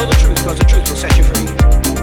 Know the truth because the truth will set you free.